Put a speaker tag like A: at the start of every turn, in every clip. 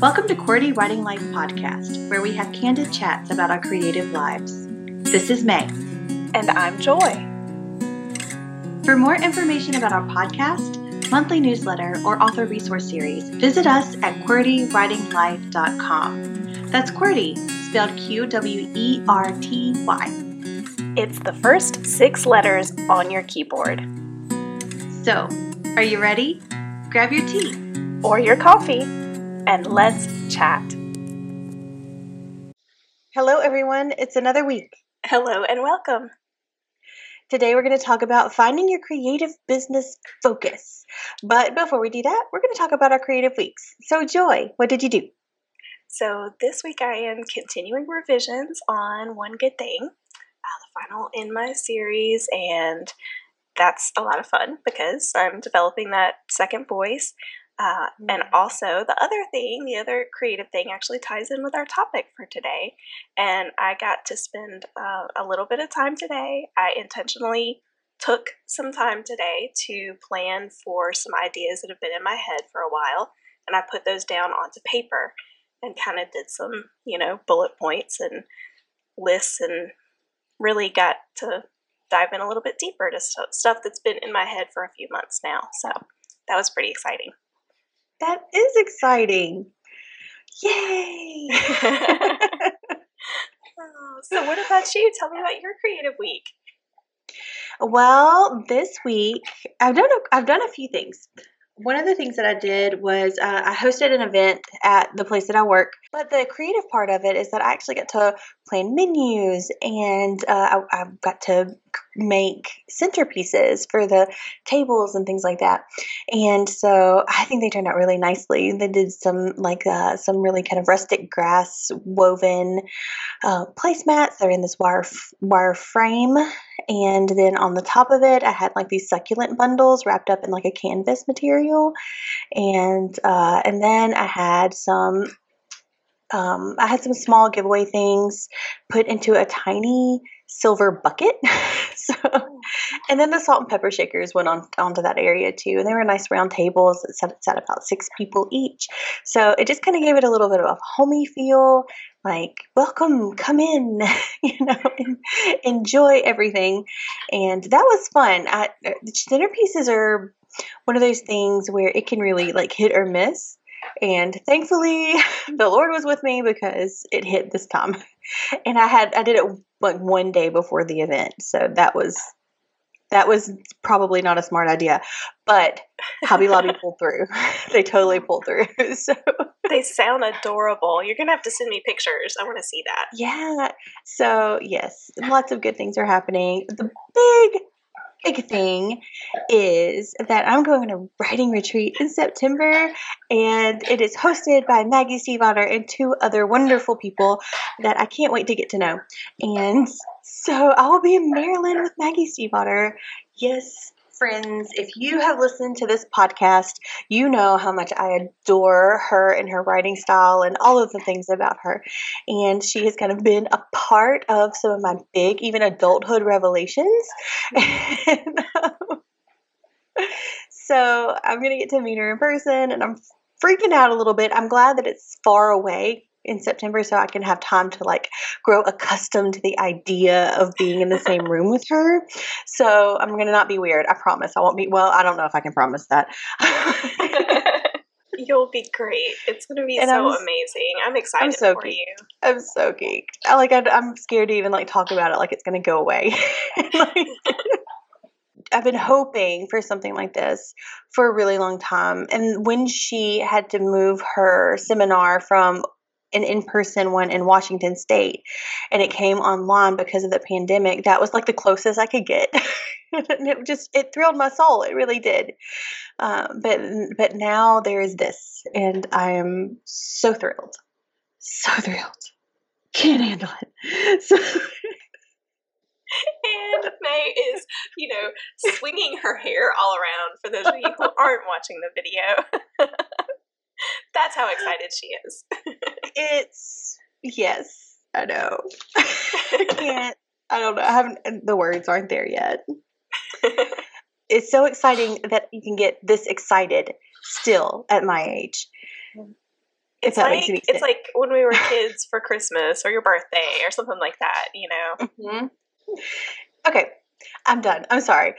A: Welcome to QWERTY Writing Life Podcast, where we have candid chats about our creative lives. This is May.
B: And I'm Joy.
A: For more information about our podcast, monthly newsletter, or author resource series, visit us at QWERTYWritingLife.com. That's QWERTY, spelled Q W E R T Y.
B: It's the first six letters on your keyboard.
A: So, are you ready? Grab your tea
B: or your coffee and let's chat.
A: Hello, everyone. It's another week.
B: Hello, and welcome.
A: Today, we're going to talk about finding your creative business focus. But before we do that, we're going to talk about our creative weeks. So, Joy, what did you do?
B: So, this week I am continuing revisions on One Good Thing, uh, the final in my series, and that's a lot of fun because I'm developing that second voice. Uh, and also, the other thing, the other creative thing actually ties in with our topic for today. And I got to spend uh, a little bit of time today. I intentionally took some time today to plan for some ideas that have been in my head for a while. And I put those down onto paper and kind of did some, you know, bullet points and lists and really got to dive in a little bit deeper to stuff that's been in my head for a few months now. So that was pretty exciting.
A: That is exciting. Yay!
B: oh, so, what about you? Tell me about your creative week.
A: Well, this week I've done a, I've done a few things one of the things that I did was uh, I hosted an event at the place that I work. But the creative part of it is that I actually get to plan menus and uh, I, I got to make centerpieces for the tables and things like that. And so I think they turned out really nicely. They did some like uh, some really kind of rustic grass woven uh, placemats. They're in this wire wire frame, and then on the top of it, I had like these succulent bundles wrapped up in like a canvas material, and uh, and then I had some um, I had some small giveaway things put into a tiny silver bucket. so, and then the salt and pepper shakers went on onto that area too, and they were nice round tables that sat, sat about six people each. So it just kind of gave it a little bit of a homey feel, like welcome, come in, you know, enjoy everything, and that was fun. I, uh, centerpieces are one of those things where it can really like hit or miss and thankfully the lord was with me because it hit this time. And i had i did it like one day before the event so that was that was probably not a smart idea but hobby lobby pulled through. They totally oh pulled through so
B: they sound adorable. You're gonna have to send me pictures. I want to see that.
A: Yeah so yes lots of good things are happening. The big big thing is that I'm going on a writing retreat in September, and it is hosted by Maggie Stiefvater and two other wonderful people that I can't wait to get to know. And so I will be in Maryland with Maggie Stiefvater. Yes, friends, if you have listened to this podcast, you know how much I adore her and her writing style and all of the things about her. And she has kind of been a part of some of my big, even adulthood revelations. and, um, so I'm going to get to meet her in person and I'm freaking out a little bit. I'm glad that it's far away in September so I can have time to like grow accustomed to the idea of being in the same room with her. So I'm going to not be weird. I promise. I won't be, well, I don't know if I can promise that.
B: You'll be great. It's going to be and so I'm, amazing. I'm excited I'm so for geeked. you.
A: I'm so geeked. I like I, am scared to even like talk about it like it's going to go away. like, I've been hoping for something like this for a really long time. And when she had to move her seminar from an in-person one in Washington State, and it came online because of the pandemic. That was like the closest I could get, and it just it thrilled my soul. It really did. Um, but but now there is this, and I am so thrilled, so thrilled. Can't handle it. So.
B: and May is, you know, swinging her hair all around for those of you who aren't watching the video. That's how excited she is.
A: it's yes, I know. I can't. I don't know. I haven't. The words aren't there yet. it's so exciting that you can get this excited still at my age.
B: It's like it's like when we were kids for Christmas or your birthday or something like that, you know.
A: Mm-hmm. Okay, I'm done. I'm sorry.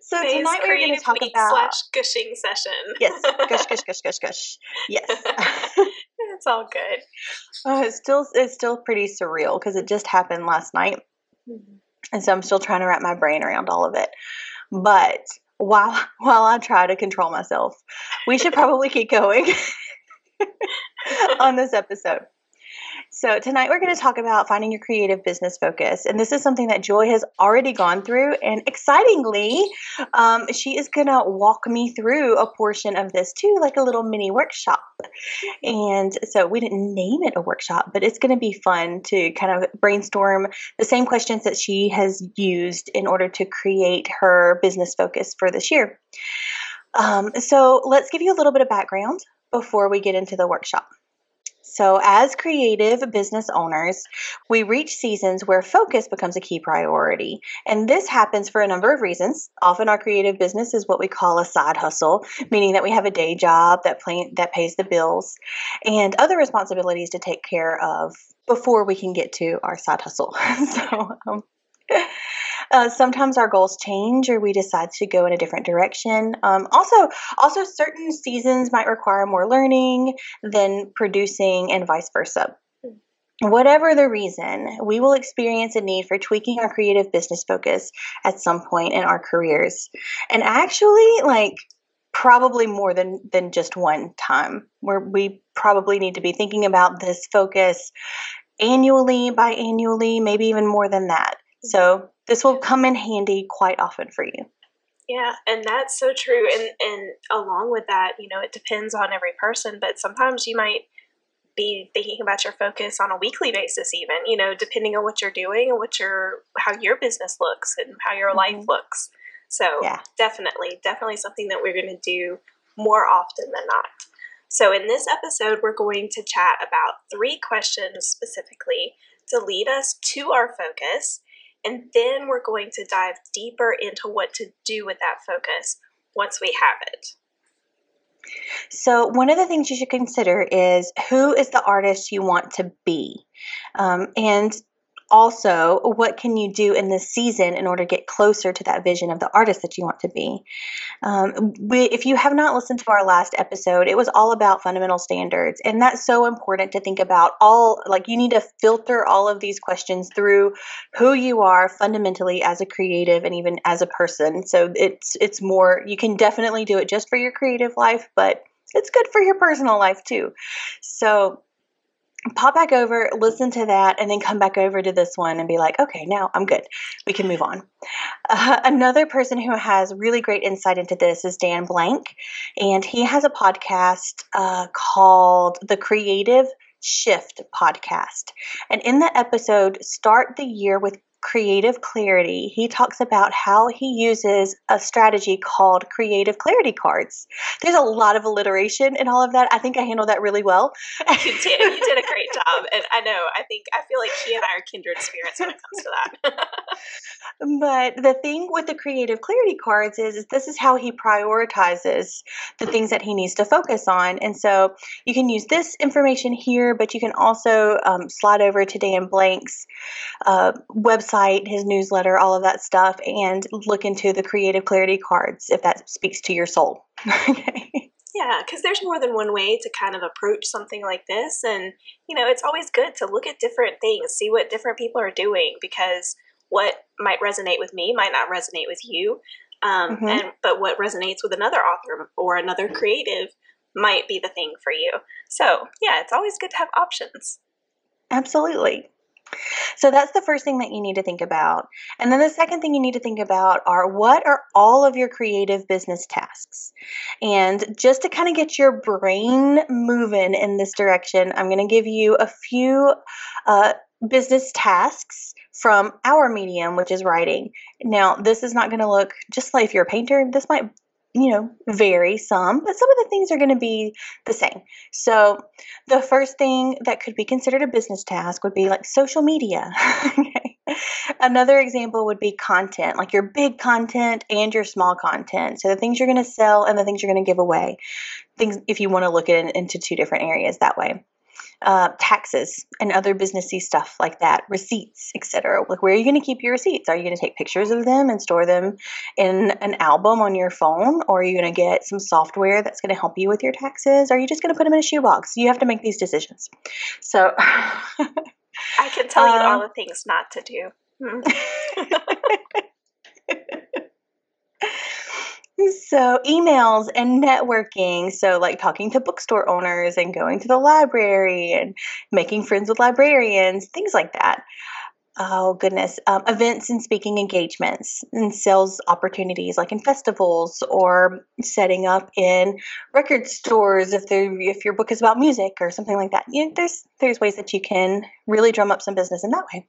A: So
B: Today's
A: tonight we're going to talk about
B: slash gushing session.
A: yes, gush, gush, gush, gush, gush. Yes.
B: it's all good.
A: oh, it's still it's still pretty surreal because it just happened last night, mm-hmm. and so I'm still trying to wrap my brain around all of it. But while while I try to control myself, we should probably keep going on this episode. So, tonight we're going to talk about finding your creative business focus. And this is something that Joy has already gone through. And excitingly, um, she is going to walk me through a portion of this too, like a little mini workshop. And so, we didn't name it a workshop, but it's going to be fun to kind of brainstorm the same questions that she has used in order to create her business focus for this year. Um, so, let's give you a little bit of background before we get into the workshop. So, as creative business owners, we reach seasons where focus becomes a key priority. And this happens for a number of reasons. Often, our creative business is what we call a side hustle, meaning that we have a day job that, play, that pays the bills and other responsibilities to take care of before we can get to our side hustle. so, um, uh, sometimes our goals change or we decide to go in a different direction. Um, also, also certain seasons might require more learning than producing, and vice versa. Whatever the reason, we will experience a need for tweaking our creative business focus at some point in our careers. And actually, like probably more than than just one time where we probably need to be thinking about this focus annually, biannually, maybe even more than that. So this will come in handy quite often for you.
B: Yeah, and that's so true. And and along with that, you know, it depends on every person, but sometimes you might be thinking about your focus on a weekly basis even, you know, depending on what you're doing and what your how your business looks and how your mm-hmm. life looks. So, yeah. definitely, definitely something that we're going to do more often than not. So, in this episode, we're going to chat about three questions specifically to lead us to our focus and then we're going to dive deeper into what to do with that focus once we have it.
A: So, one of the things you should consider is who is the artist you want to be? Um, and also what can you do in this season in order to get closer to that vision of the artist that you want to be? Um, we, if you have not listened to our last episode it was all about fundamental standards and that's so important to think about all like you need to filter all of these questions through who you are fundamentally as a creative and even as a person. So it's it's more you can definitely do it just for your creative life but it's good for your personal life too. So pop back over, listen to that, and then come back over to this one and be like, okay, now I'm good. We can move on. Uh, another person who has really great insight into this is Dan Blank, and he has a podcast uh, called The Creative Shift Podcast. And in the episode, Start the Year with creative clarity, he talks about how he uses a strategy called creative clarity cards. There's a lot of alliteration in all of that. I think I handled that really well.
B: you did. You did a great job. And I know, I think, I feel like he and I are kindred spirits when it comes to that.
A: but the thing with the creative clarity cards is, is this is how he prioritizes the things that he needs to focus on. And so you can use this information here, but you can also um, slide over to Dan Blank's uh, website website, his newsletter, all of that stuff, and look into the creative clarity cards if that speaks to your soul.
B: okay. Yeah, because there's more than one way to kind of approach something like this. And, you know, it's always good to look at different things, see what different people are doing, because what might resonate with me might not resonate with you. Um, mm-hmm. and but what resonates with another author or another creative might be the thing for you. So yeah, it's always good to have options.
A: Absolutely. So that's the first thing that you need to think about. And then the second thing you need to think about are what are all of your creative business tasks? And just to kind of get your brain moving in this direction, I'm going to give you a few uh, business tasks from our medium, which is writing. Now, this is not going to look just like if you're a painter, this might you know, vary some, but some of the things are going to be the same. So, the first thing that could be considered a business task would be like social media. okay. Another example would be content, like your big content and your small content. So the things you're going to sell and the things you're going to give away. Things if you want to look at it into two different areas that way. Uh, taxes and other businessy stuff like that, receipts, etc. Like where are you going to keep your receipts? Are you going to take pictures of them and store them in an album on your phone, or are you going to get some software that's going to help you with your taxes? Or are you just going to put them in a shoebox? You have to make these decisions. So.
B: I can tell you all um, the things not to do.
A: So, emails and networking. So, like talking to bookstore owners and going to the library and making friends with librarians, things like that. Oh, goodness. Um, events and speaking engagements and sales opportunities like in festivals or setting up in record stores if, if your book is about music or something like that. You know, there's, there's ways that you can really drum up some business in that way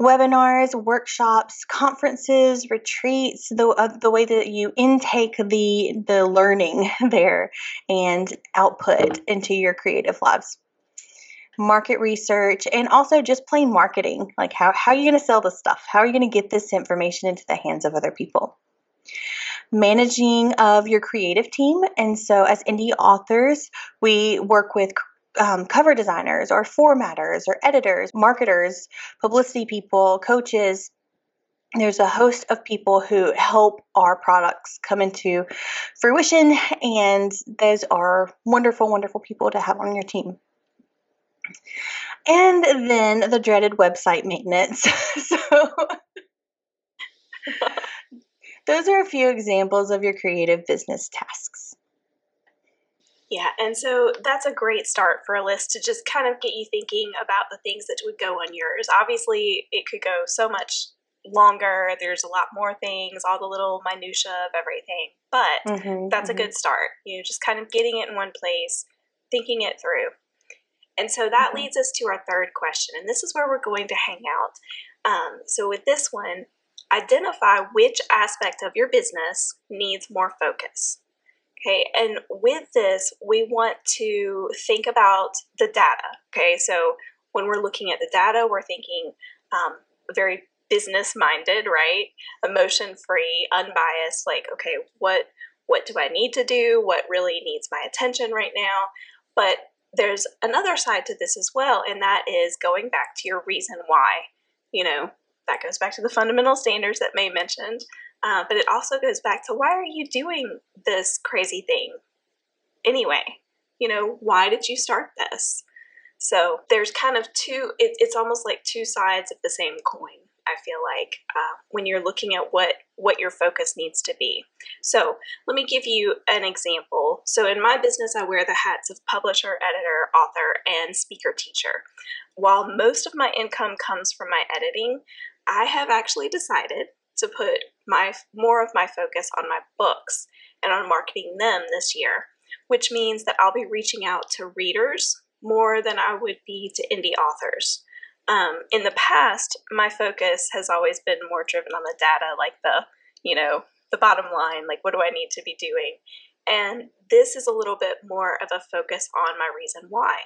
A: webinars, workshops, conferences, retreats, the uh, the way that you intake the the learning there and output into your creative lives market research, and also just plain marketing. Like, how, how are you going to sell this stuff? How are you going to get this information into the hands of other people? Managing of your creative team. And so, as indie authors, we work with um, cover designers or formatters or editors, marketers, publicity people, coaches. There's a host of people who help our products come into fruition, and those are wonderful, wonderful people to have on your team. And then the dreaded website maintenance. so those are a few examples of your creative business tasks.
B: Yeah, and so that's a great start for a list to just kind of get you thinking about the things that would go on yours. Obviously, it could go so much longer. There's a lot more things, all the little minutia of everything. But mm-hmm, that's mm-hmm. a good start. You know, just kind of getting it in one place, thinking it through. And so that mm-hmm. leads us to our third question, and this is where we're going to hang out. Um, so, with this one, identify which aspect of your business needs more focus. Okay, and with this, we want to think about the data. Okay, so when we're looking at the data, we're thinking um, very business minded, right? Emotion free, unbiased. Like, okay, what what do I need to do? What really needs my attention right now? But there's another side to this as well, and that is going back to your reason why. You know, that goes back to the fundamental standards that May mentioned, uh, but it also goes back to why are you doing this crazy thing anyway? You know, why did you start this? So there's kind of two, it, it's almost like two sides of the same coin. I feel like uh, when you're looking at what what your focus needs to be. So let me give you an example. So in my business, I wear the hats of publisher, editor, author, and speaker teacher. While most of my income comes from my editing, I have actually decided to put my more of my focus on my books and on marketing them this year, which means that I'll be reaching out to readers more than I would be to indie authors. Um, in the past, my focus has always been more driven on the data, like the, you know, the bottom line, like what do I need to be doing? And this is a little bit more of a focus on my reason why.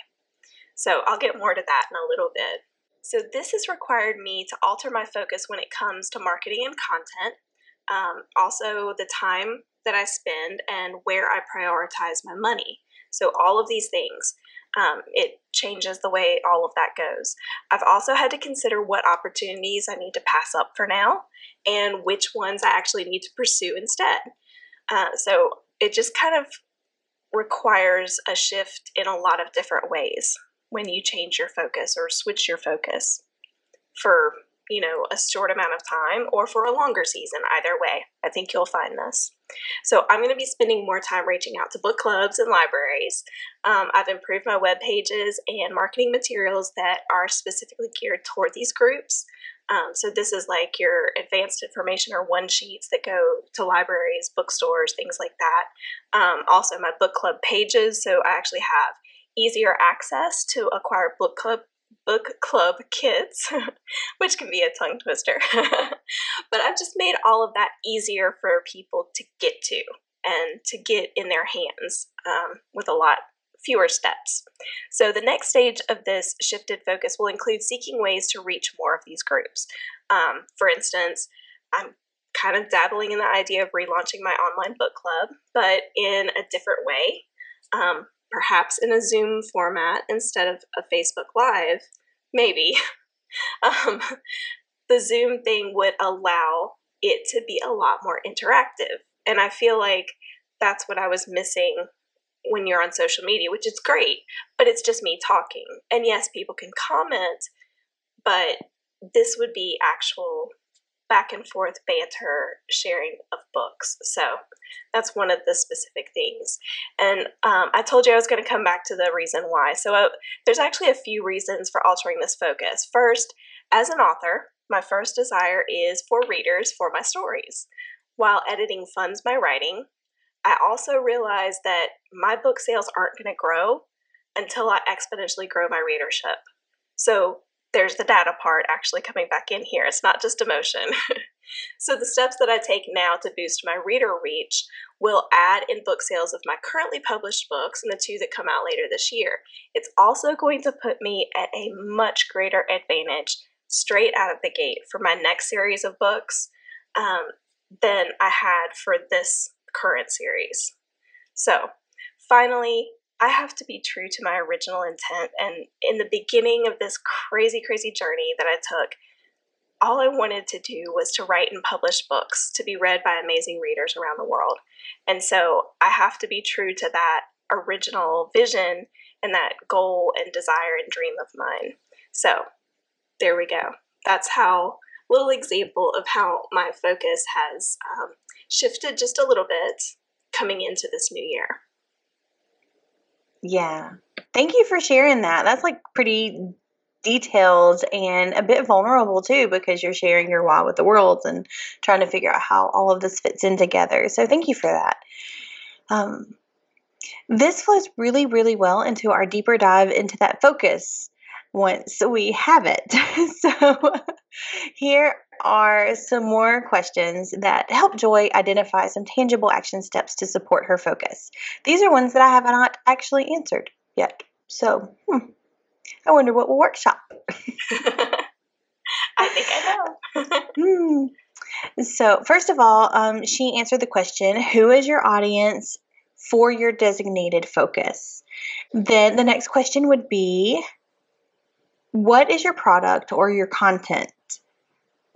B: So I'll get more to that in a little bit. So this has required me to alter my focus when it comes to marketing and content, um, also the time that I spend and where I prioritize my money. So all of these things um, it changes the way all of that goes. I've also had to consider what opportunities I need to pass up for now and which ones I actually need to pursue instead. Uh, so it just kind of requires a shift in a lot of different ways when you change your focus or switch your focus for you know, a short amount of time or for a longer season. Either way, I think you'll find this. So, I'm going to be spending more time reaching out to book clubs and libraries. Um, I've improved my web pages and marketing materials that are specifically geared toward these groups. Um, so, this is like your advanced information or one sheets that go to libraries, bookstores, things like that. Um, also, my book club pages. So, I actually have easier access to acquire book club book club kits, which can be a tongue twister. but I've just made all of that easier for people to get to and to get in their hands um, with a lot fewer steps. So, the next stage of this shifted focus will include seeking ways to reach more of these groups. Um, for instance, I'm kind of dabbling in the idea of relaunching my online book club, but in a different way, um, perhaps in a Zoom format instead of a Facebook Live, maybe. um, the Zoom thing would allow it to be a lot more interactive. And I feel like that's what I was missing when you're on social media, which is great, but it's just me talking. And yes, people can comment, but this would be actual back and forth banter sharing of books. So that's one of the specific things. And um, I told you I was going to come back to the reason why. So uh, there's actually a few reasons for altering this focus. First, as an author, my first desire is for readers for my stories. While editing funds my writing, I also realize that my book sales aren't going to grow until I exponentially grow my readership. So there's the data part actually coming back in here. It's not just emotion. so the steps that I take now to boost my reader reach will add in book sales of my currently published books and the two that come out later this year. It's also going to put me at a much greater advantage straight out of the gate for my next series of books um, than I had for this current series. So, finally, I have to be true to my original intent. And in the beginning of this crazy, crazy journey that I took, all I wanted to do was to write and publish books to be read by amazing readers around the world. And so I have to be true to that original vision and that goal and desire and dream of mine. So there we go. That's how, little example of how my focus has um, shifted just a little bit coming into this new year.
A: Yeah. Thank you for sharing that. That's like pretty detailed and a bit vulnerable too because you're sharing your why with the world and trying to figure out how all of this fits in together. So thank you for that. Um, this flows really, really well into our deeper dive into that focus once we have it. so here are some more questions that help Joy identify some tangible action steps to support her focus. These are ones that I have not actually answered yet. So, hmm, I wonder what we'll workshop.
B: I think I know.
A: hmm. So, first of all, um, she answered the question Who is your audience for your designated focus? Then the next question would be What is your product or your content?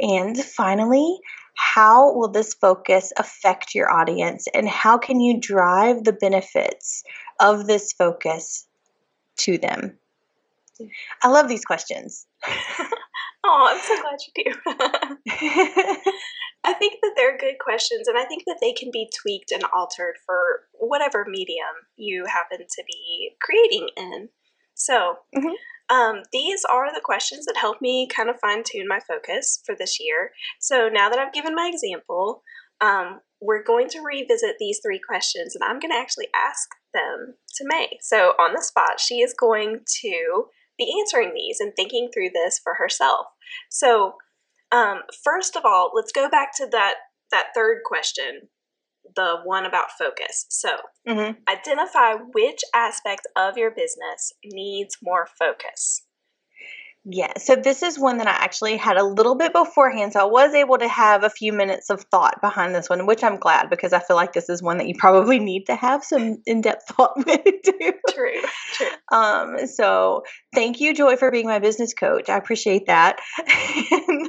A: And finally, how will this focus affect your audience and how can you drive the benefits of this focus to them? I love these questions.
B: oh, I'm so glad you do. I think that they're good questions, and I think that they can be tweaked and altered for whatever medium you happen to be creating in. So, mm-hmm. Um, these are the questions that help me kind of fine tune my focus for this year. So now that I've given my example, um, we're going to revisit these three questions and I'm going to actually ask them to May. So on the spot, she is going to be answering these and thinking through this for herself. So, um, first of all, let's go back to that that third question the one about focus. So, mm-hmm. identify which aspect of your business needs more focus.
A: Yeah, so this is one that I actually had a little bit beforehand, so I was able to have a few minutes of thought behind this one, which I'm glad because I feel like this is one that you probably need to have some in-depth thought with
B: too. True, true.
A: Um, so thank you, Joy, for being my business coach. I appreciate that.
B: Can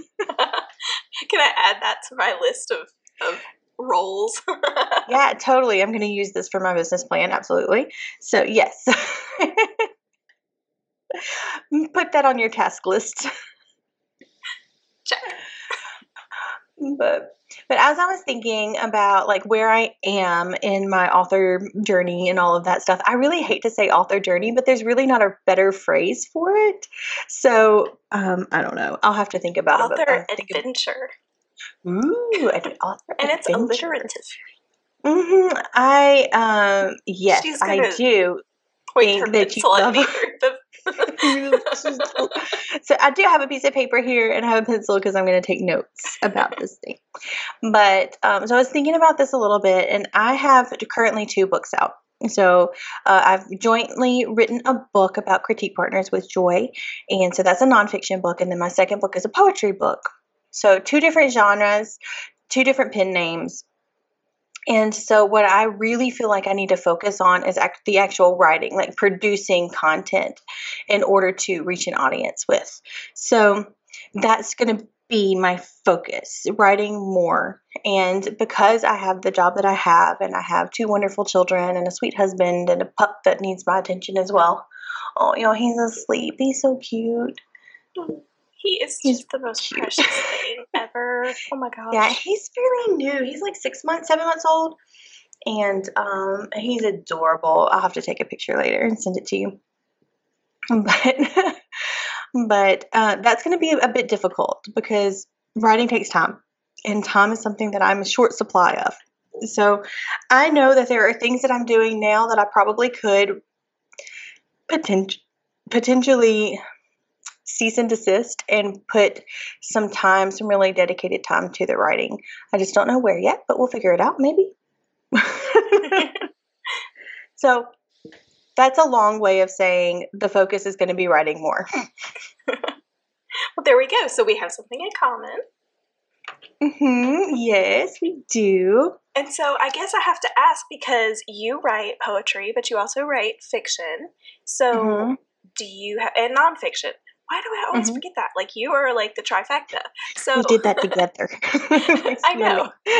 B: I add that to my list of, of roles.
A: yeah, totally. I'm going to use this for my business plan. Absolutely. So, yes. Put that on your task list.
B: Check.
A: But but as I was thinking about like where I am in my author journey and all of that stuff, I really hate to say author journey, but there's really not a better phrase for it. So um, I don't know. I'll have to think about
B: author it. Author adventure.
A: Ooh, an author
B: and it's alliterative.
A: Mm-hmm. I um yes, I do
B: think that you love
A: so I do have a piece of paper here and I have a pencil because I'm going to take notes about this thing. But um, so I was thinking about this a little bit, and I have currently two books out. So uh, I've jointly written a book about critique partners with Joy, and so that's a nonfiction book. And then my second book is a poetry book. So two different genres, two different pen names. And so, what I really feel like I need to focus on is act- the actual writing, like producing content in order to reach an audience with. So, that's going to be my focus, writing more. And because I have the job that I have, and I have two wonderful children, and a sweet husband, and a pup that needs my attention as well. Oh, you know, he's asleep. He's so cute.
B: He is
A: He's
B: just the most precious thing ever. Oh my gosh.
A: Yeah, he's fairly new. He's like six months, seven months old, and um, he's adorable. I'll have to take a picture later and send it to you. But but uh, that's going to be a bit difficult because writing takes time, and time is something that I'm a short supply of. So I know that there are things that I'm doing now that I probably could potent- potentially cease and desist and put some time, some really dedicated time to the writing. I just don't know where yet, but we'll figure it out maybe. so that's a long way of saying the focus is going to be writing more.
B: well, there we go. So we have something in common.
A: hmm Yes, we do.
B: And so I guess I have to ask because you write poetry, but you also write fiction. So
A: Mhm.
B: do you have and nonfiction? Why do I always
A: Mhm.
B: forget that? Like you are like the trifecta. So
A: We did that together.
B: I know.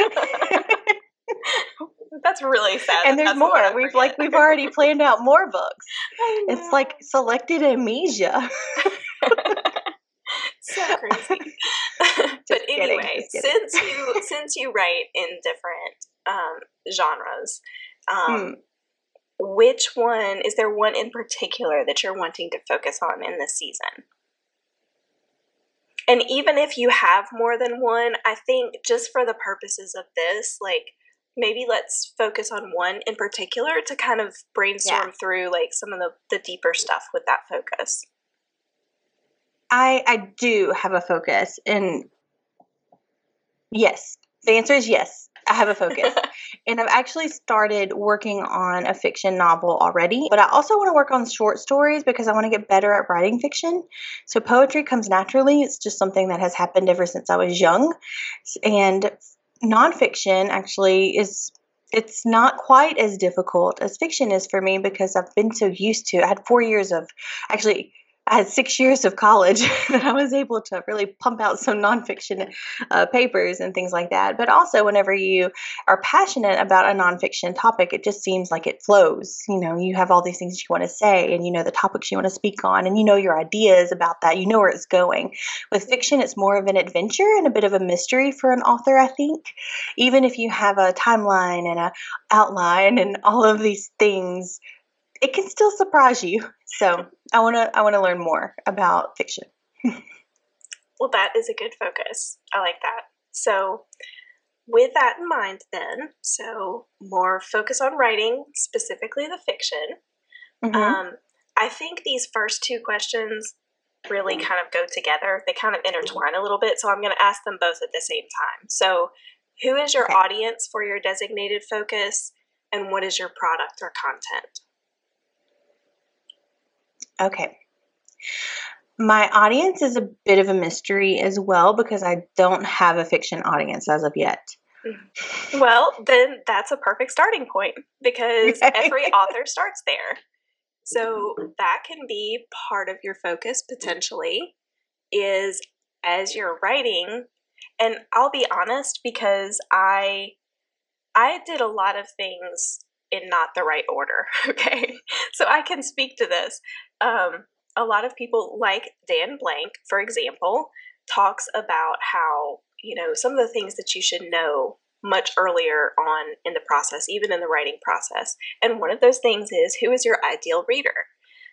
B: That's really sad.
A: and there's
B: that's the one I
A: more. We've like we've already planned out more books. It's like selected amnesia.
B: so crazy. but anyway,
A: kidding.
B: since you since you write in different um, genres, um,
A: Hmm.
B: which one is there one in particular that you're wanting to focus on in this season? And even if you have more than one, I think just for the purposes of this, like maybe let's focus on one in particular to kind of brainstorm through like some of the, the deeper stuff with that focus.
A: I I do have a focus, and yes, the answer is yes. I have a focus, and I've actually started working on a fiction novel already. But I also want to work on short stories because I want to get better at writing fiction. So poetry comes naturally. It's just something that has happened ever since I was young, and nonfiction actually is. It's not quite as difficult as fiction is for me because I've been so used to. I had four years of actually I had six years of college that I was able to really pump out some nonfiction uh, papers and things like that. But also, whenever you are passionate about a nonfiction topic, it just seems like it flows. You know, you have all these things you want to say, and you know the topics you want to speak on, and you know your ideas about that. You know where it's going. With fiction, it's more of an adventure and a bit of a mystery for an author, I think. Even if you have a timeline and a outline and all of these things, it can still surprise you. So I want to I want to learn more about fiction.
B: Well, that is a good focus. I like that. So, with that in mind, then, so more focus on writing, specifically the fiction.
A: Mhm.
B: Um, I think these first two questions really kind of go together. They kind of intertwine a little bit. So, I'm going to ask them both at the same time. So, who is your
A: Okay.
B: audience for your designated focus, and what is your product or content?
A: Okay. My audience is a bit of a mystery as well because I don't have a fiction audience as of yet.
B: Well, then that's a perfect starting point because every author starts there. So that can be part of your focus potentially is as you're writing and I'll be honest because I I did a lot of things in not the right order, okay? So I can speak to this. Um a lot of people like Dan Blank, for example, talks about how, you know, some of the things that you should know much earlier on in the process, even in the writing process. And one of those things is who is your ideal reader?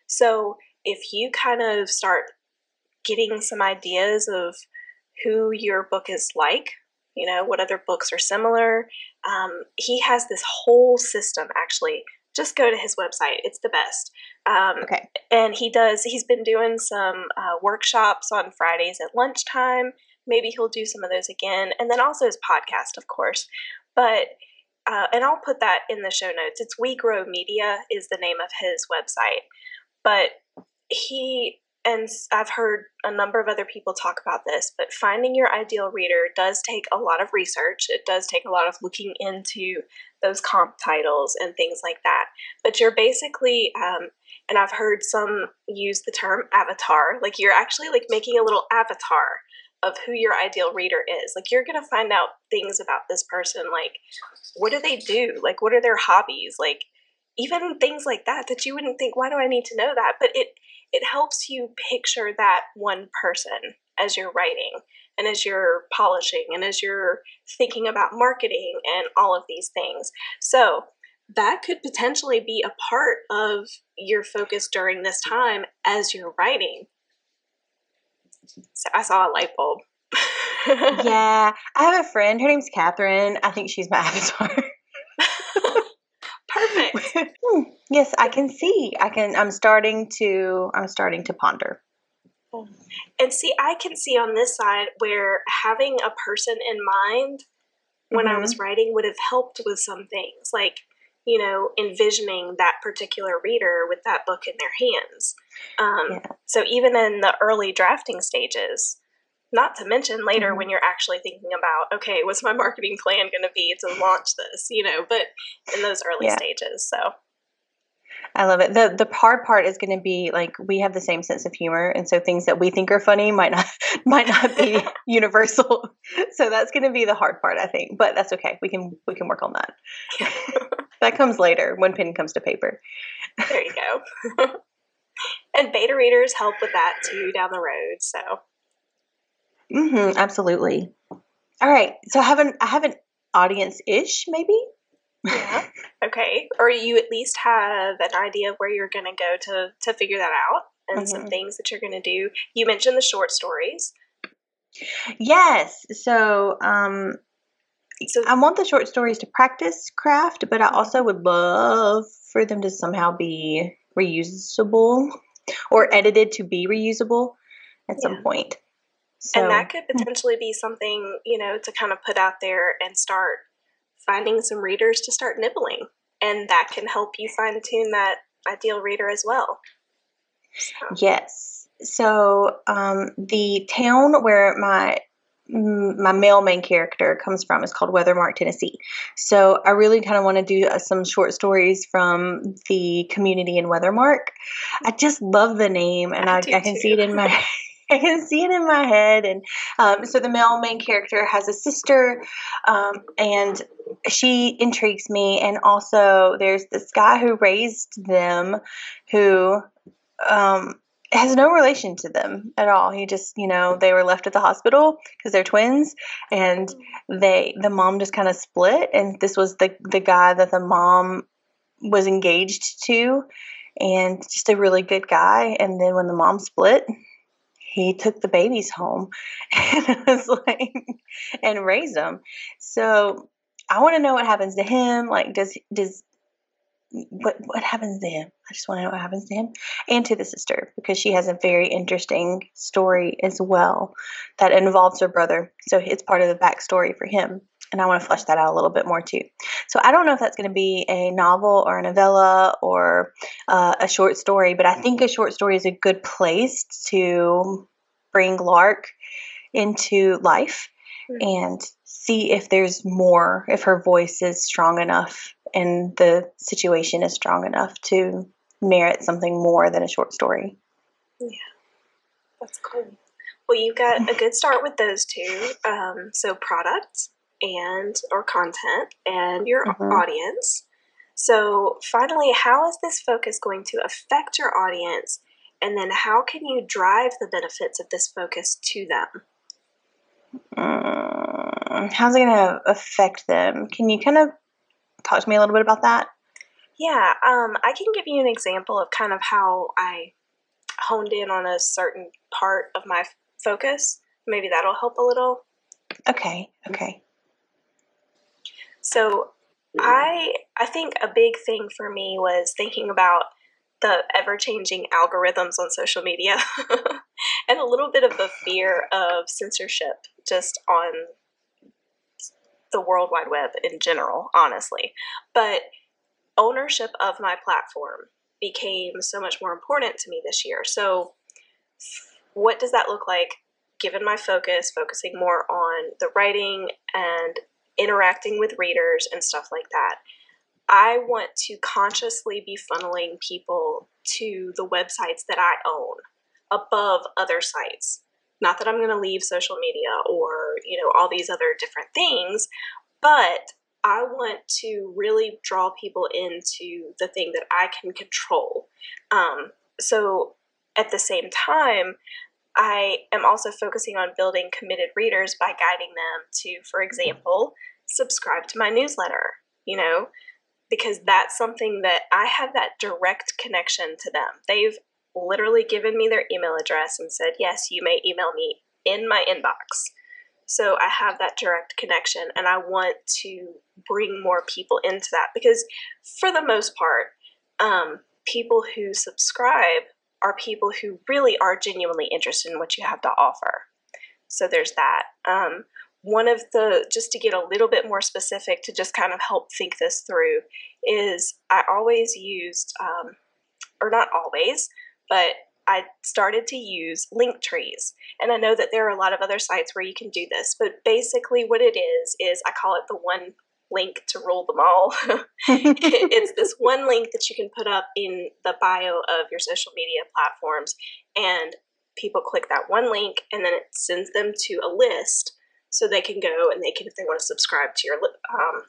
B: So if you kind of start getting some ideas of who your book is like, you know, what other books are similar, um, he has this whole system actually. Just go to his website, it's the best. Um,
A: Okay.
B: and he does he's been doing some uh, workshops on fridays at lunchtime maybe he'll do some of those again and then also his podcast of course but uh, and I'll put that in the show notes. It's We Grow Media is the name of his website, but he and I've heard a number of other people talk about this, but finding your ideal reader does take a lot of research. It does take a lot of looking into those comp titles and things like that. But you're basically, um, and I've heard some use the term avatar, like you're actually like making a little avatar of who your ideal reader is. Like you're going to find out things about this person, like what do they do? Like what are their hobbies? Like even things like that that you wouldn't think, why do I need to know that? But it it helps you picture that one person as you're writing and as you're polishing and as you're thinking about marketing and all of these things. So that could potentially be a part of your focus during this time as you're writing. So I saw a light bulb.
A: yeah, I have a friend. Her name's Catherine. I think she's my avatar.
B: Perfect.
A: Hmm, yes, I can see. I can. I'm starting to. I'm starting to ponder.
B: And see, I can see on this side where having a person in mind when mm-hmm. I was writing would have helped with some things, like you know, envisioning that particular reader with that book in their hands. Um, yeah. So even in the early drafting stages, not to mention later mm-hmm. when you're actually thinking about, okay, what's my marketing plan going to be to launch this, you know, but in those early yeah. stages. So
A: I love it. The the hard part is going to be like we have the same sense of humor and so things that we think are funny might not might not be universal. So that's going to be the hard part, I think. But that's okay. We can we can work on that. that comes later when pen comes to paper.
B: There you go. and beta readers help with that too down the road, so
A: Mm-hmm, absolutely. All right. So I have an I have an audience ish, maybe.
B: Yeah. Okay. Or you at least have an idea of where you're going to go to to figure that out, and mm-hmm. some things that you're going to do. You mentioned the short stories.
A: Yes. So, um, so I want the short stories to practice craft, but I also would love for them to somehow be reusable or edited to be reusable at yeah. some point.
B: So, and that could hmm. potentially be something, you know, to kind of put out there and start finding some readers to start nibbling. And that can help you fine tune that ideal reader as well.
A: So. Yes. So um, the town where my my male main character comes from is called Weathermark, Tennessee. So I really kind of want to do uh, some short stories from the community in Weathermark. I just love the name, and I, I, I can see it in my I can see it in my head. And um, so the male main character has a sister, um, and she intrigues me. And also, there's this guy who raised them who um, has no relation to them at all. He just, you know, they were left at the hospital because they're twins, and they the mom just kind of split. And this was the the guy that the mom was engaged to and just a really good guy and then when the mom split he took the babies home and was like and raised them. So I want to know what happens to him. Like, does does what what happens to him? I just want to know what happens to him and to the sister because she has a very interesting story as well that involves her brother. So it's part of the backstory for him and I want to flesh that out a little bit more too. So I don't know if that's going to be a novel or a novella or uh, a short story, but I think a short story is a good place to bring Lark into life mm-hmm. and see if there's more, if her voice is strong enough and the situation is strong enough to merit something more than a short story.
B: Yeah, that's cool. Well, you've got a good start with those two. Um, so, products and or content and your mm-hmm. audience. So, finally, how is this focus going to affect your audience? And then, how can you drive the benefits of this focus to them?
A: Mm, how's it going to affect them? Can you kind of talk to me a little bit about that?
B: Yeah, um, I can give you an example of kind of how I honed in on a certain part of my focus. Maybe that'll help a little.
A: Okay, okay.
B: So mm-hmm. I I think a big thing for me was thinking about the ever changing algorithms on social media and a little bit of the fear of censorship just on the World Wide Web in general, honestly. But ownership of my platform became so much more important to me this year. So, what does that look like given my focus, focusing more on the writing and interacting with readers and stuff like that? I want to consciously be funneling people to the websites that I own above other sites. Not that I'm going to leave social media or, you know, all these other different things, but I want to really draw people into the thing that I can control. Um, so at the same time, I am also focusing on building committed readers by guiding them to, for example, subscribe to my newsletter, you know, because that's something that I have that direct connection to them. They've literally given me their email address and said, yes, you may email me in my inbox. So I have that direct connection and I want to bring more people into that because, for the most part, um, people who subscribe are people who really are genuinely interested in what you have to offer. So there's that. Um, one of the, just to get a little bit more specific to just kind of help think this through, is I always used, um, or not always, but I started to use link trees. And I know that there are a lot of other sites where you can do this, but basically what it is, is I call it the one link to rule them all. it's this one link that you can put up in the bio of your social media platforms, and people click that one link, and then it sends them to a list so they can go and they can, if they want to subscribe to your um,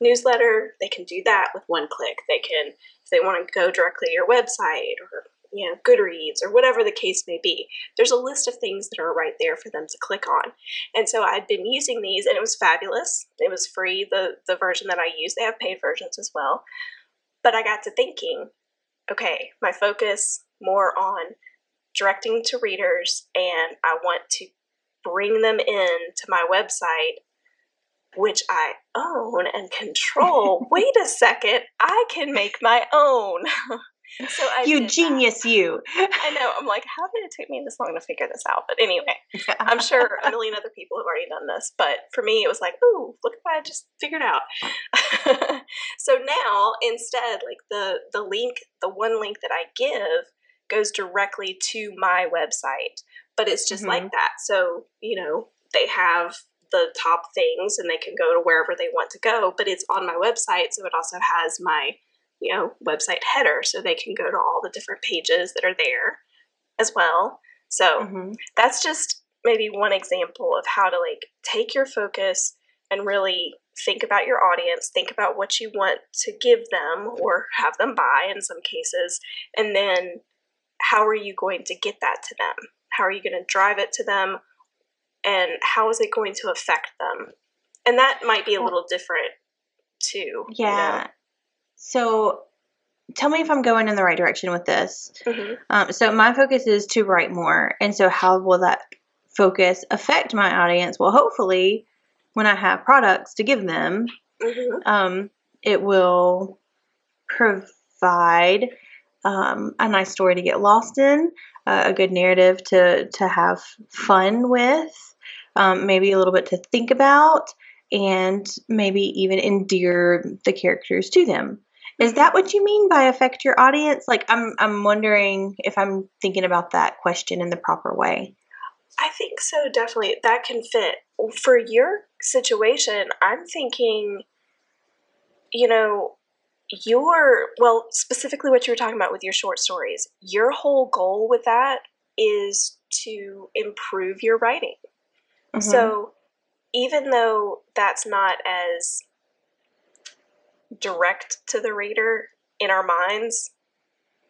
B: newsletter, they can do that with one click. They can, if they want to go directly to your website or you know, Goodreads or whatever the case may be. There's a list of things that are right there for them to click on. And so I'd been using these and it was fabulous. It was free, the, the version that I use. They have paid versions as well. But I got to thinking, okay, my focus more on directing to readers and I want to bring them in to my website which I own and control. Wait a second, I can make my own.
A: So I you genius, that. you.
B: I know. I'm like, how did it take me this long to figure this out? But anyway, I'm sure a million other people have already done this. But for me, it was like, ooh, look what I just figured out. so now, instead, like the the link, the one link that I give goes directly to my website, but it's just mm-hmm. like that. So you know, they have the top things and they can go to wherever they want to go, but it's on my website, so it also has my you know, website header so they can go to all the different pages that are there as well. So mm-hmm. that's just maybe one example of how to like take your focus and really think about your audience, think about what you want to give them or have them buy in some cases, and then how are you going to get that to them? How are you going to drive it to them? And how is it going to affect them? And that might be a little different too.
A: Yeah. You know? So tell me if I'm going in the right direction with this. Mm-hmm. Um, so my focus is to write more. And so how will that focus affect my audience? Well, hopefully, when I have products to give them, mm-hmm. um, it will provide um, a nice story to get lost in, uh, a good narrative to to have fun with, um, maybe a little bit to think about, and maybe even endear the characters to them. Is that what you mean by affect your audience? Like I'm I'm wondering if I'm thinking about that question in the proper way.
B: I think so, definitely. That can fit. For your situation, I'm thinking, you know, your, well, specifically what you were talking about with your short stories, your whole goal with that is to improve your writing. Mm-hmm. So even though that's not as direct to the reader in our minds,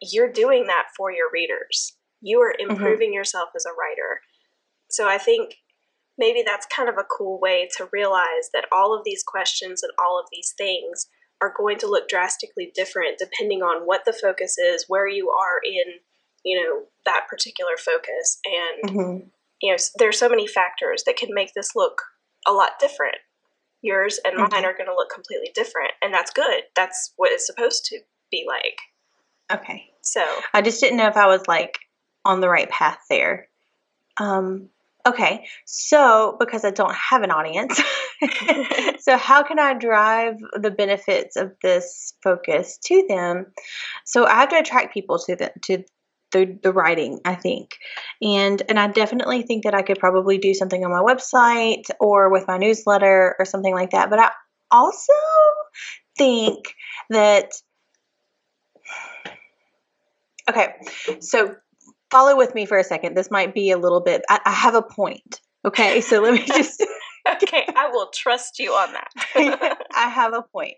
B: you're doing that for your readers. You are mm-hmm. improving mm-hmm. yourself as a writer. So I think maybe that's kind of a cool way to realize that all of these questions and all of these things are going to look drastically different depending on what the focus is, where you are in, you know, that particular focus. And, mm-hmm. you know, there's so many factors that can make this look a lot different yours and mine mm-hmm. are going to look completely different and that's good. That's what it's supposed to be like.
A: Okay.
B: So.
A: I just didn't know if i was like on the right path there. Um Okay, so because I don't have an audience, so how can I drive the benefits of this focus to them? So I have to attract people to the to the, the writing, I think. And and I definitely think that I could probably do something on my website or with my newsletter or something like that. But I also think that Okay, so follow with me for a second. This might be a little bit, I, I have a point. Okay, so let me just.
B: Okay, I will trust you on that.
A: I have a point.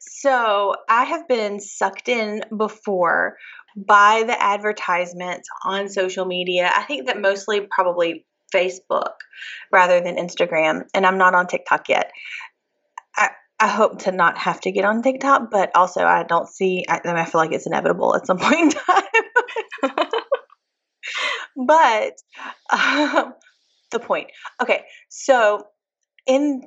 A: So I have been sucked in before by the advertisements on social media. I think that mostly probably Facebook rather than Instagram, and I'm not on TikTok yet. I, I hope to not have to get on TikTok, but also I don't see, I, I feel like it's inevitable at some point in time. but um, the point. Okay, so in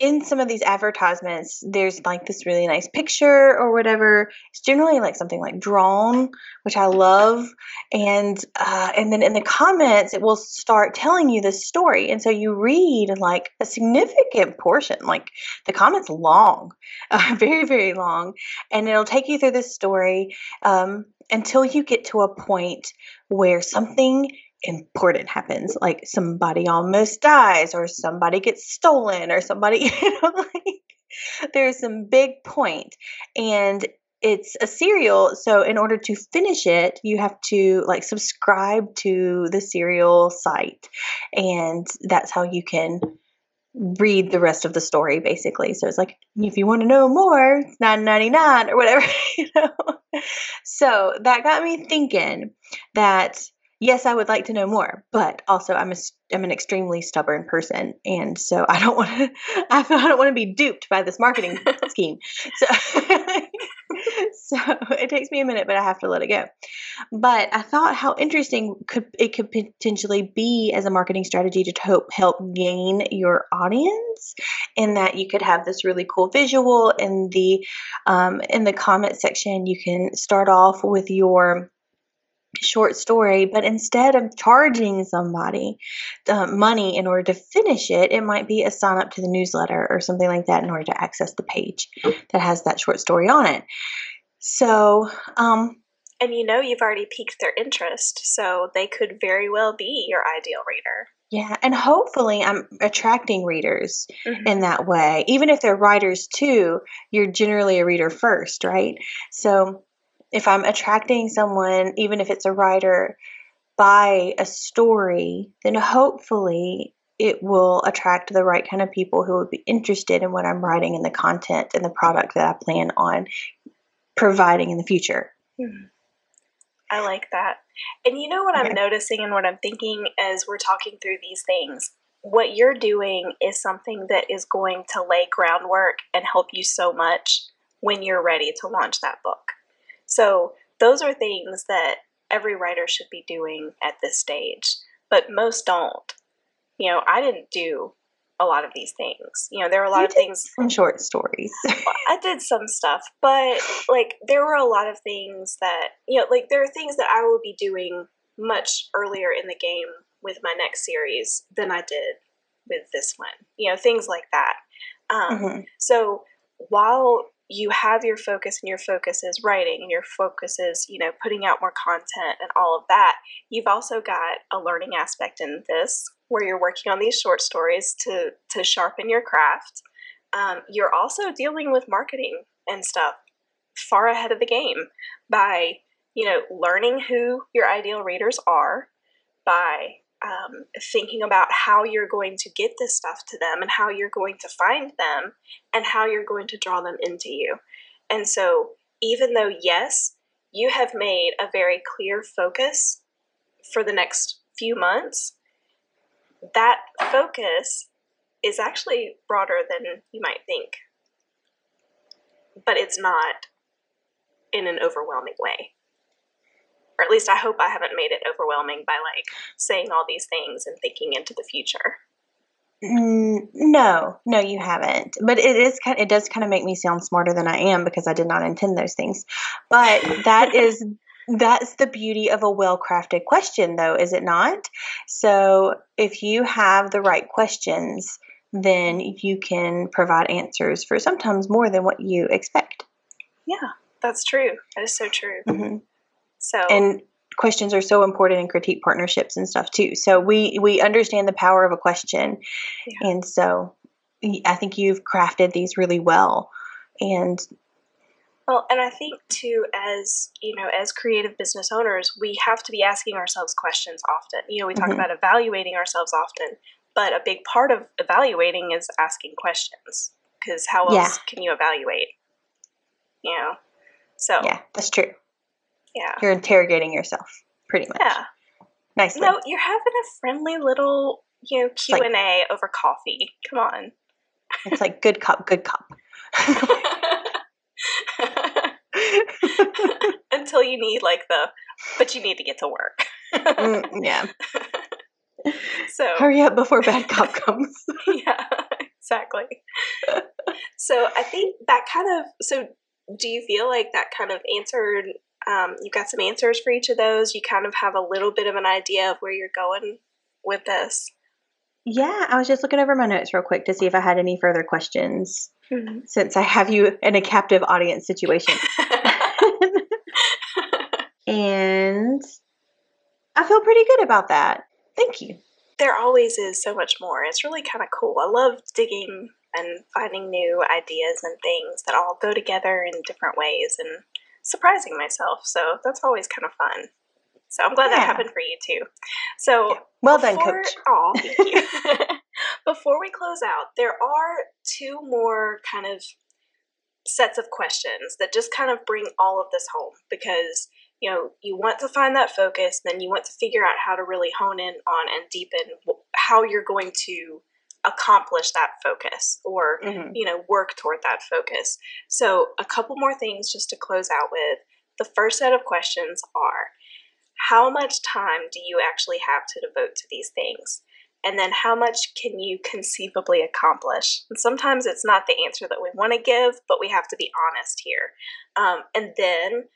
A: in some of these advertisements, there's like this really nice picture or whatever. It's generally like something like drawn, which I love, and uh, and then in the comments, it will start telling you the story, and so you read like a significant portion. Like the comments long, uh, very very long, and it'll take you through this story um, until you get to a point where something important happens like somebody almost dies or somebody gets stolen or somebody you know like there's some big point and it's a serial so in order to finish it you have to like subscribe to the serial site and that's how you can read the rest of the story basically. So it's like if you want to know more it's 9.99 or whatever you know? So that got me thinking that yes, I would like to know more, but also I'm a, I'm an extremely stubborn person, and so I don't want to I don't want to be duped by this marketing scheme. So so it takes me a minute, but I have to let it go. But I thought how interesting could it could potentially be as a marketing strategy to help help gain your audience, in that you could have this really cool visual in the um, in the comment section. You can start off with your short story, but instead of charging somebody the money in order to finish it, it might be a sign up to the newsletter or something like that in order to access the page that has that short story on it. So, um,
B: and you know you've already piqued their interest, so they could very well be your ideal reader.
A: Yeah, and hopefully I'm attracting readers mm-hmm. in that way. Even if they're writers too, you're generally a reader first, right? So if I'm attracting someone, even if it's a writer, by a story, then hopefully it will attract the right kind of people who would be interested in what I'm writing and the content and the product that I plan on providing in the future.
B: Hmm. I like that. And you know what I'm noticing and what I'm thinking as we're talking through these things? What you're doing is something that is going to lay groundwork and help you so much when you're ready to launch that book. So those are things that every writer should be doing at this stage, but most don't. You know, I didn't do a lot of these things. You know, there are a lot
A: you
B: of things.
A: Some short stories.
B: I did some stuff, but like there were a lot of things that you know, like there are things that I will be doing much earlier in the game with my next series than I did with this one. You know, things like that. Um, mm-hmm. So while you have your focus and your focus is writing and your focus is you know putting out more content and all of that you've also got a learning aspect in this where you're working on these short stories to to sharpen your craft. Um, you're also dealing with marketing and stuff far ahead of the game by you know learning who your ideal readers are by um, thinking about how you're going to get this stuff to them and how you're going to find them and how you're going to draw them into you. And so, even though, yes, you have made a very clear focus for the next few months, that focus is actually broader than you might think. But it's not in an overwhelming way or at least I hope I haven't made it overwhelming by like saying all these things and thinking into the future.
A: Mm, no, no, you haven't. But it is kind. It does kind of make me sound smarter than I am because I did not intend those things. But that is that's the beauty of a well crafted question, though, is it not? So, if you have the right questions, then you can provide answers for sometimes more than what you expect.
B: Yeah, that's true. That is so true.
A: hmm
B: So,
A: And questions are so important in critique partnerships and stuff too. So we we understand the power of a question,
B: Yeah.
A: and so I think you've crafted these really well. And
B: well, and I think too, as you know, as creative business owners, we have to be asking ourselves questions often. You know, we talk
A: Mhm.
B: about evaluating ourselves often, but a big part of evaluating is asking questions because how
A: Yeah.
B: else can you evaluate? You know, so
A: yeah, that's true.
B: Yeah,
A: You're interrogating yourself pretty much.
B: yeah.
A: Nicely.
B: No, you're having a friendly little, you know, Q and A over coffee. Come on.
A: It's like good cup, good cup.
B: Until you need like the, but you need to get to work.
A: Mm, yeah.
B: so
A: Hurry up before bad cop comes.
B: yeah, exactly. so I think that kind of. So do you feel like that kind of answered? Um, you got some answers for each of those. You kind of have a little bit of an idea of where you're going with this.
A: yeah, I was just looking over my notes real quick to see if I had any further questions since I have you in a captive audience situation. and I feel pretty good about that. Thank you.
B: there always is so much more. It's really kind of cool. I love digging and finding new ideas and things that all go together in different ways and surprising myself. So that's always kind of fun. So I'm glad
A: Yeah.
B: that happened for you too. So
A: Well done, coach.
B: Aw, thank you. Before we close out, there are two more kind of sets of questions that just kind of bring all of this home because you know you want to find that focus then you want to figure out how to really hone in on and deepen how you're going to accomplish that focus or
A: Mhm.
B: you know work toward that focus. So a couple more things just to close out with. The first set of questions are how much time do you actually have to devote to these things? And then how much can you conceivably accomplish? And sometimes it's not the answer that we want to give but we have to be honest here. Um, and then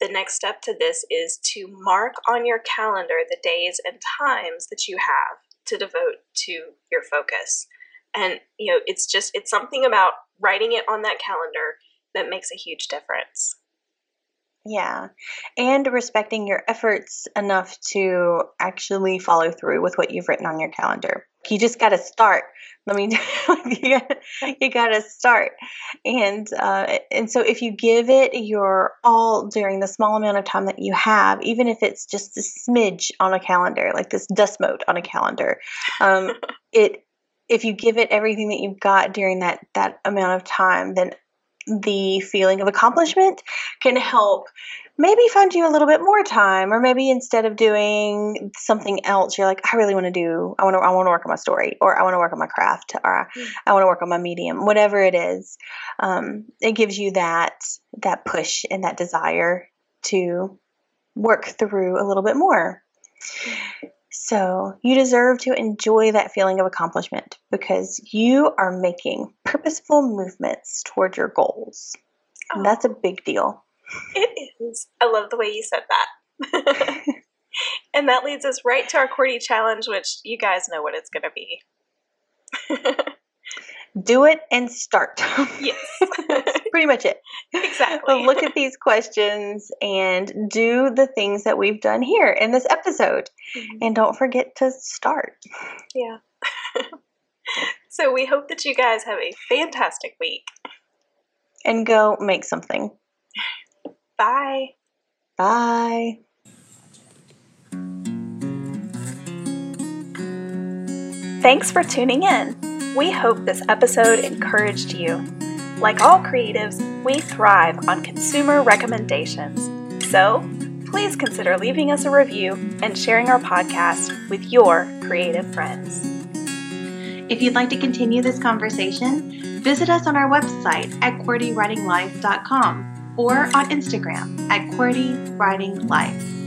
B: the next step to this is to mark on your calendar the days and times that you have to devote to your focus. And you know it's just it's something about writing it on that calendar that makes a huge difference
A: Yeah. And respecting your efforts enough to actually follow through with what you've written on your calendar. You just got to start. Let me, you got you got to start. And, uh, and so if you give it your all during the small amount of time that you have, even if it's just a smidge on a calendar, like this dust mote on a calendar, um, it, if you give it everything that you've got during that, that amount of time, then the feeling of accomplishment can help maybe find you a little bit more time or maybe instead of doing something else you're like i really want to do i want to i want to work on my story or i want to work on my craft or
B: Mm.
A: i want to work on my medium whatever it is um, it gives you that that push and that desire to work through a little bit more so you deserve to enjoy that feeling of accomplishment because you are making purposeful movements toward your goals and that's a big deal
B: It is. I love the way you said that. and that leads us right to our QWERTY challenge, which you guys know what it's going to be.
A: do it and start.
B: Yes,
A: That's pretty much it.
B: exactly.
A: Look at these questions and do the things that we've done here in this episode.
B: Mhm.
A: And don't forget to start.
B: Yeah. so we hope that you guys have a fantastic week.
A: And go make something.
B: Bye.
A: Bye.
B: Thanks for tuning in. We hope this episode encouraged you. Like all creatives, we thrive on consumer recommendations. So, please consider leaving us a review and sharing our podcast with your creative friends.
A: If you'd like to continue this conversation, visit us on our website at QWERTYWritingLife.com or on Instagram at QWERTYWritingLife.